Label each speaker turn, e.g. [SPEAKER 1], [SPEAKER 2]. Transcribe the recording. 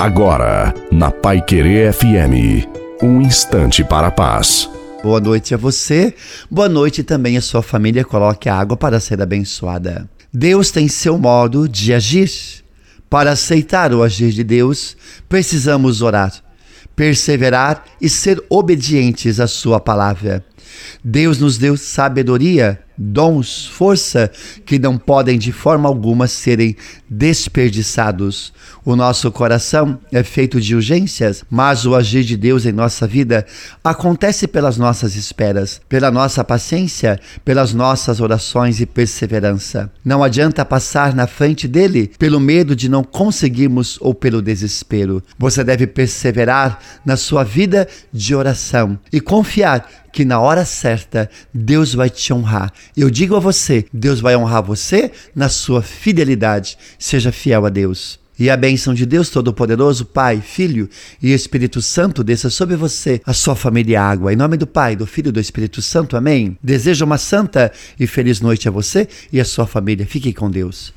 [SPEAKER 1] Agora, na Pai Querer FM, um instante para a paz.
[SPEAKER 2] Boa noite a você, boa noite também a sua família. Coloque a água para ser abençoada. Deus tem seu modo de agir. Para aceitar o agir de Deus, precisamos orar, perseverar e ser obedientes à Sua palavra. Deus nos deu sabedoria dons, força que não podem de forma alguma serem desperdiçados. O nosso coração é feito de urgências, mas o agir de Deus em nossa vida acontece pelas nossas esperas, pela nossa paciência, pelas nossas orações e perseverança. Não adianta passar na frente dele pelo medo de não conseguirmos ou pelo desespero. Você deve perseverar na sua vida de oração e confiar que na hora certa Deus vai te honrar eu digo a você: Deus vai honrar você na sua fidelidade. Seja fiel a Deus. E a bênção de Deus Todo-Poderoso, Pai, Filho e Espírito Santo desça sobre você, a sua família e água. Em nome do Pai, do Filho e do Espírito Santo. Amém. Desejo uma santa e feliz noite a você e a sua família. Fique com Deus.